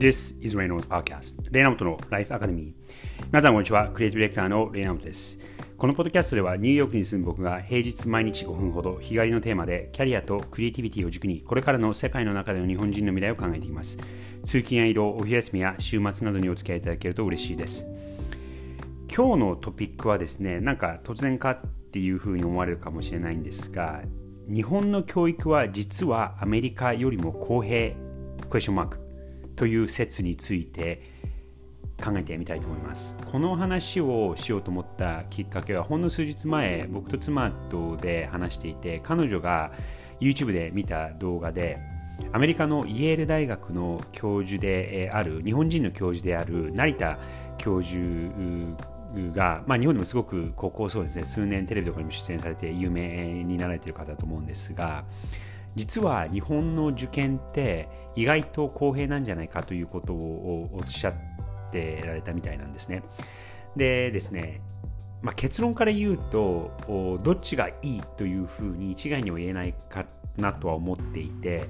This is Reynolds Podcast レイナモトのライフアカデミー皆さんこんにちは。クリエイティブディレクターのレイナモトです。このポッドキャストではニューヨークに住む僕が平日毎日5分ほど日帰りのテーマでキャリアとクリエイティビティを軸にこれからの世界の中での日本人の未来を考えています。通勤や移動お昼休みや週末などにお付き合いいただけると嬉しいです。今日のトピックはですねなんか突然かっていうふうに思われるかもしれないんですが日本の教育は実はアメリカよりも公平？クエスチョンマークという説について考えてみたいと思います。この話をしようと思ったきっかけはほんの数日前僕と妻とで話していて彼女が YouTube で見た動画でアメリカのイェール大学の教授である日本人の教授である成田教授が、まあ、日本でもすごく高校そうですね数年テレビとかにも出演されて有名になられてる方だと思うんですが実は日本の受験って意外と公平なんじゃないかということをおっしゃってられたみたいなんですね。でですね、まあ、結論から言うとどっちがいいというふうに一概には言えないかなとは思っていて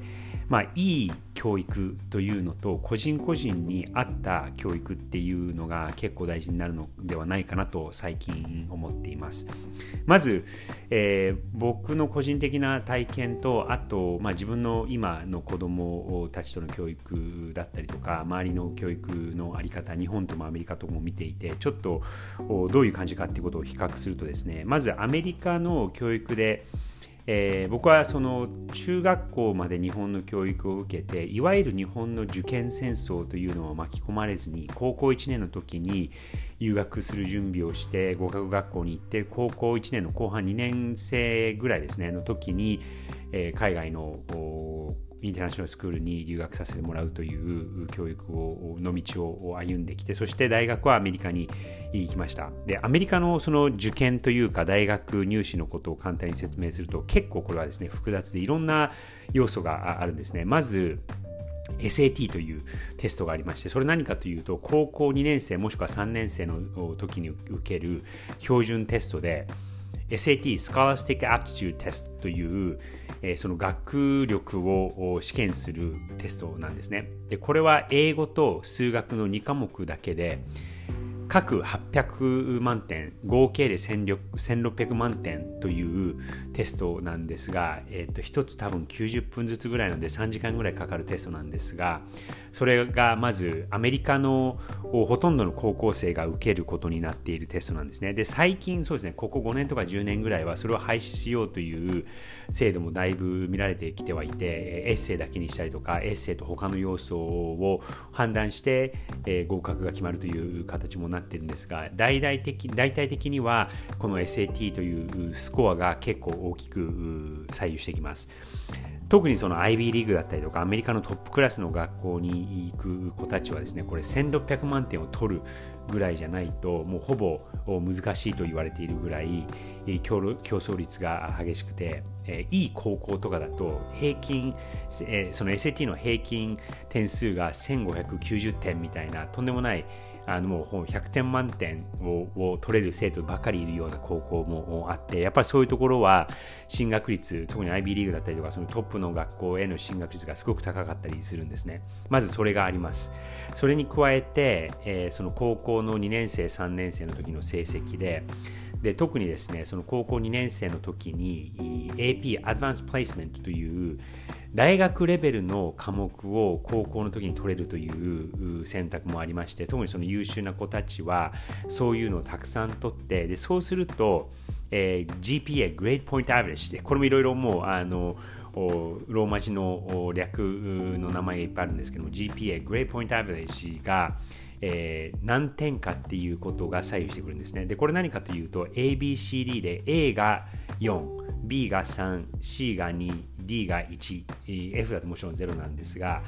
まあ、いい教育というのと個人個人に合った教育っていうのが結構大事になるのではないかなと最近思っています。まず、えー、僕の個人的な体験とあと、まあ、自分の今の子供たちとの教育だったりとか周りの教育の在り方日本ともアメリカとも見ていてちょっとどういう感じかっていうことを比較するとですねまずアメリカの教育でえー、僕はその中学校まで日本の教育を受けていわゆる日本の受験戦争というのを巻き込まれずに高校1年の時に留学する準備をして合格学校に行って高校1年の後半2年生ぐらいですねの時に、えー、海外のインターナショナルスクールに留学させてもらうという教育をの道を歩んできてそして大学はアメリカに行きました。でアメリカのその受験というか大学入試のことを簡単に説明すると結構これはですね複雑でいろんな要素があるんですね。まず SAT というテストがありましてそれ何かというと高校2年生もしくは3年生の時に受ける標準テストで SAT Scholastic Aptitude Test というえ、その学力を試験するテストなんですね。で、これは英語と数学の2科目だけで、各800万点、合計で1600万点というテストなんですが、え、ー、と、1つ多分90分ずつぐらいなので3時間ぐらいかかるテストなんですが、それがまずアメリカのほとんどの高校生が受けることになっているテストなんですね。で、最近そうですね、ここ5年とか10年ぐらいはそれを廃止しようという制度もだいぶ見られてきてはいて、エッセイだけにしたりとか、エッセイと他の要素を判断して、えー、合格が決まるという形もなってるんですが大々的大体的にはこの SAT というスコアが結構大きく左右してきます。特にその IB リーグだったりとかアメリカのトップクラスの学校に行く子たちはですねこれ1600万点を取るぐらいじゃないともうほぼ難しいと言われているぐらい競争率が激しくていい高校とかだと平均その SAT の平均点数が1590点みたいなとんでもないあのもう100点満点を取れる生徒ばかりいるような高校もあってやっぱりそういうところは進学率特に IB リーグだったりとかそのトップの学校への進学率がすごく高かったりするんですね。まずそれがあります。それに加えて、えー、その高校の2年生3年生の時の成績でで特にですねその高校2年生の時に AP Advanced Placement という大学レベルの科目を高校の時に取れるという選択もありまして特にその優秀な子たちはそういうのをたくさん取ってでそうすると、えー、GPA Grade Point Average でこれもいろいろもうあのローマ字の略の名前がいっぱいあるんですけども GPA Grade Point Average がえー、何点かっていうことが左右してくるんですね。で、これ何かというと、ABCD で A が4、B が3、C が2、D が1、F だともちろん0なんですが、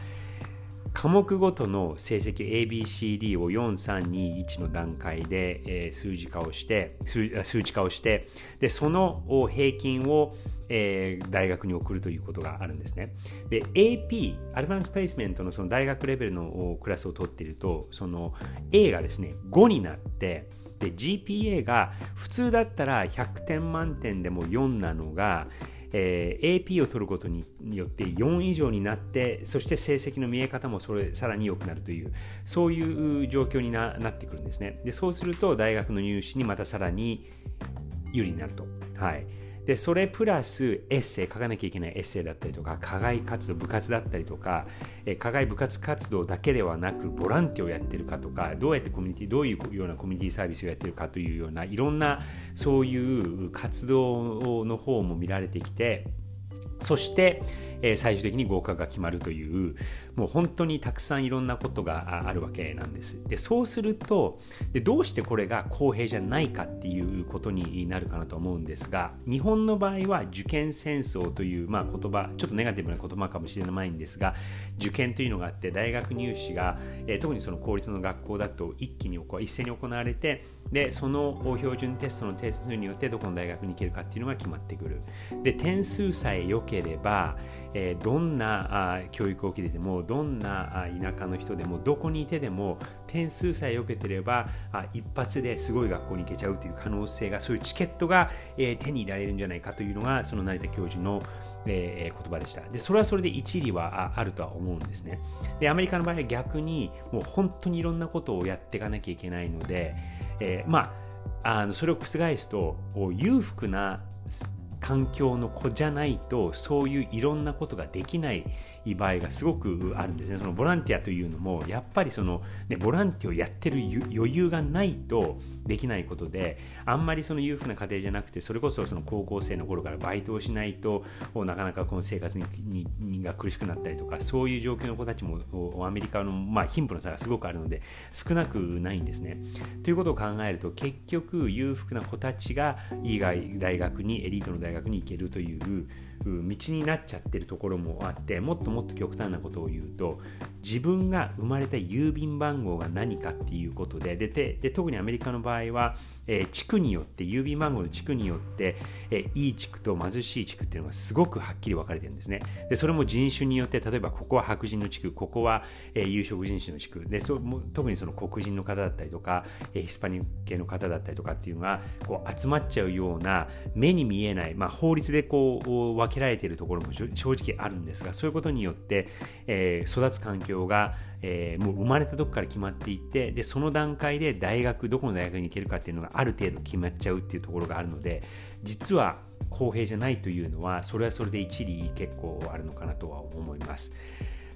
科目ごとの成績 ABCD を4321の段階で、え、数字化をして数値化をしてでその平均を、えー、大学に送るということがあるんですね。で、AP、アドバンスプレイスメントのその大学レベルのクラスを取っていると、その A がですね、5になって、で、GPA が普通だったら100点満点でも4なのが、えー、AP を取ることによって4以上になってそして成績の見え方もそれさらに良くなるというそういう状況になってくるんですねでそうすると大学の入試にまたさらに有利になると。はいでそれプラスエッセイ書かなきゃいけないエッセイだったりとか課外活動部活だったりとか、え課外部活活動だけではなくボランティアをやってるかとかどうやってコミュニティどういうようなコミュニティサービスをやってるかというようないろんなそういう活動の方も見られてきてそして、え最終的に合格が決まるというもう本当にたくさんいろんなことがあるわけなんです。でそうするとでどうしてこれが公平じゃないかっていうことになるかなと思うんですが日本の場合は受験戦争という、まあ、言葉ちょっとネガティブな言葉かもしれないんですが受験というのがあって大学入試が、え特にその公立の学校だと一気に一斉に行われてでその標準テストの点数によってどこの大学に行けるかっていうのが決まってくるで点数さえ良ければ、え、どんな教育を受けててもどんな田舎の人でもどこにいてでも点数さえ良けてれば一発ですごい学校に行けちゃうという可能性がそういうチケットが、え、手に入れられるんじゃないかというのがその成田教授のえー、言葉でした。で、それはそれで一理はあるとは思うんですね。で、アメリカの場合は逆に、もう本当にいろんなことをやっていかなきゃいけないので、えー、まあ、あのそれを覆すと裕福な環境の子じゃないとそういういろんなことができない場合がすごくあるんですね。そのボランティアというのもやっぱりその、ね、ボランティアをやってる余裕がないとできないことであんまりその裕福な家庭じゃなくてそれこそその高校生の頃からバイトをしないとなかなかこの生活にが苦しくなったりとかそういう状況の子たちもアメリカの、まあ、貧富の差がすごくあるので少なくないんですね。ということを考えると結局裕福な子たちがいい大学にエリートの大学に行けるという道になっちゃってるところもあってもっともっと極端なことを言うと自分が生まれた郵便番号が何かっていうことででで特にアメリカの場合はえー、地区によって郵便番号の地区によって、えー、いい地区と貧しい地区っていうのがすごくはっきり分かれてるんですね。でそれも人種によって例えばここは白人の地区ここは、えー、有色人種の地区でそも特にその黒人の方だったりとか、えー、ヒスパニック系の方だったりとかっていうのがこう集まっちゃうような目に見えない、まあ、法律でこう分けられているところも正直あるんですがそういうことにによって、えー、育つ環境がえー、もう生まれたとこから決まっていってでその段階で大学どこの大学に行けるかっていうのがある程度決まっちゃうっていうところがあるので実は公平じゃないというのはそれはそれで一理結構あるのかなとは思います。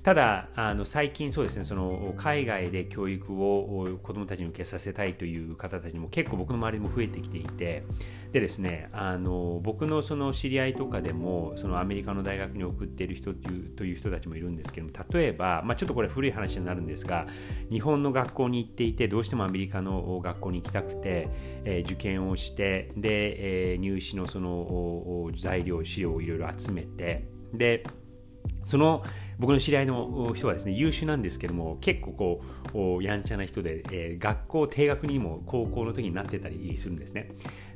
ただあの最近そうですねその海外で教育を子どもたちに受けさせたいという方たちも結構僕の周りも増えてきていてでですねあの僕のその知り合いとかでもそのアメリカの大学に送っている人というという人たちもいるんですけども例えば、まあ、ちょっとこれ古い話になるんですが日本の学校に行っていてどうしてもアメリカの学校に行きたくて、えー、受験をしてで、えー、入試のその材料資料をいろいろ集めてでその僕の知り合いの人はですね優秀なんですけども結構こうやんちゃな人で、えー、学校低学にも高校の時になってたりするんですね。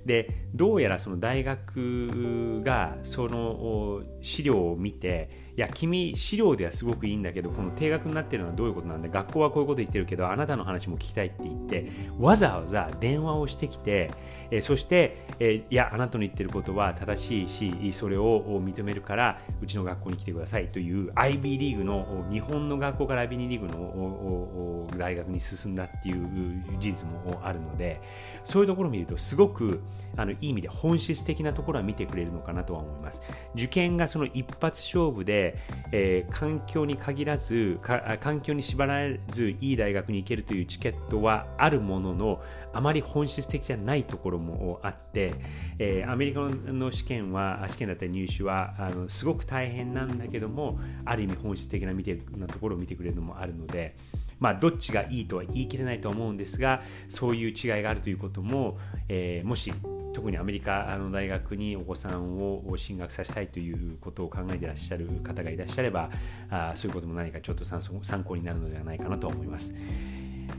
でどうやらその大学がその資料を見ていや君資料ではすごくいいんだけどこの定額になってるのはどういうことなんだ？学校はこういうこと言ってるけどあなたの話も聞きたいって言ってわざわざ電話をしてきて、えそして、えいやあなたの言ってることは正しいしそれを認めるからうちの学校に来てくださいという IB リーグの日本の学校から IB リーグの大学に進んだっていう事実もあるのでそういうところを見るとすごくあのいい意味で本質的なところは見てくれるのかなとは思います。受験がその一発勝負でえー、環境に限らず環境に縛られずいい大学に行けるというチケットはあるもののあまり本質的じゃないところもあって、えー、アメリカの試験は試験だったり入試はあのすごく大変なんだけどもある意味本質的な見てなところを見てくれるのもあるので、まあ、どっちがいいとは言い切れないと思うんですがそういう違いがあるということも、えー、もし特にアメリカの大学にお子さんを進学させたいということを考えていらっしゃる方がいらっしゃればあそういうことも何かちょっと参考になるのではないかなと思います。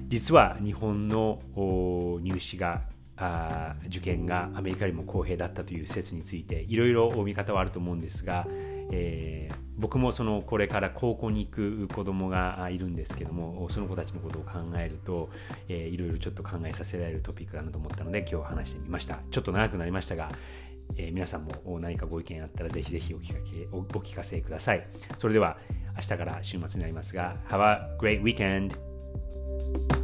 実は日本の入試があ受験がアメリカよりも公平だったという説についていろいろ見方はあると思うんですが、えー、僕もそのこれから高校に行く子供がいるんですけどもその子たちのことを考えると、えー、いろいろちょっと考えさせられるトピックだなと思ったので今日話してみましたちょっと長くなりましたがえー皆さんも何かご意見あったらぜひぜひお聞かけおお聞かせください。それでは明日から週末になりますが、Have a great weekend!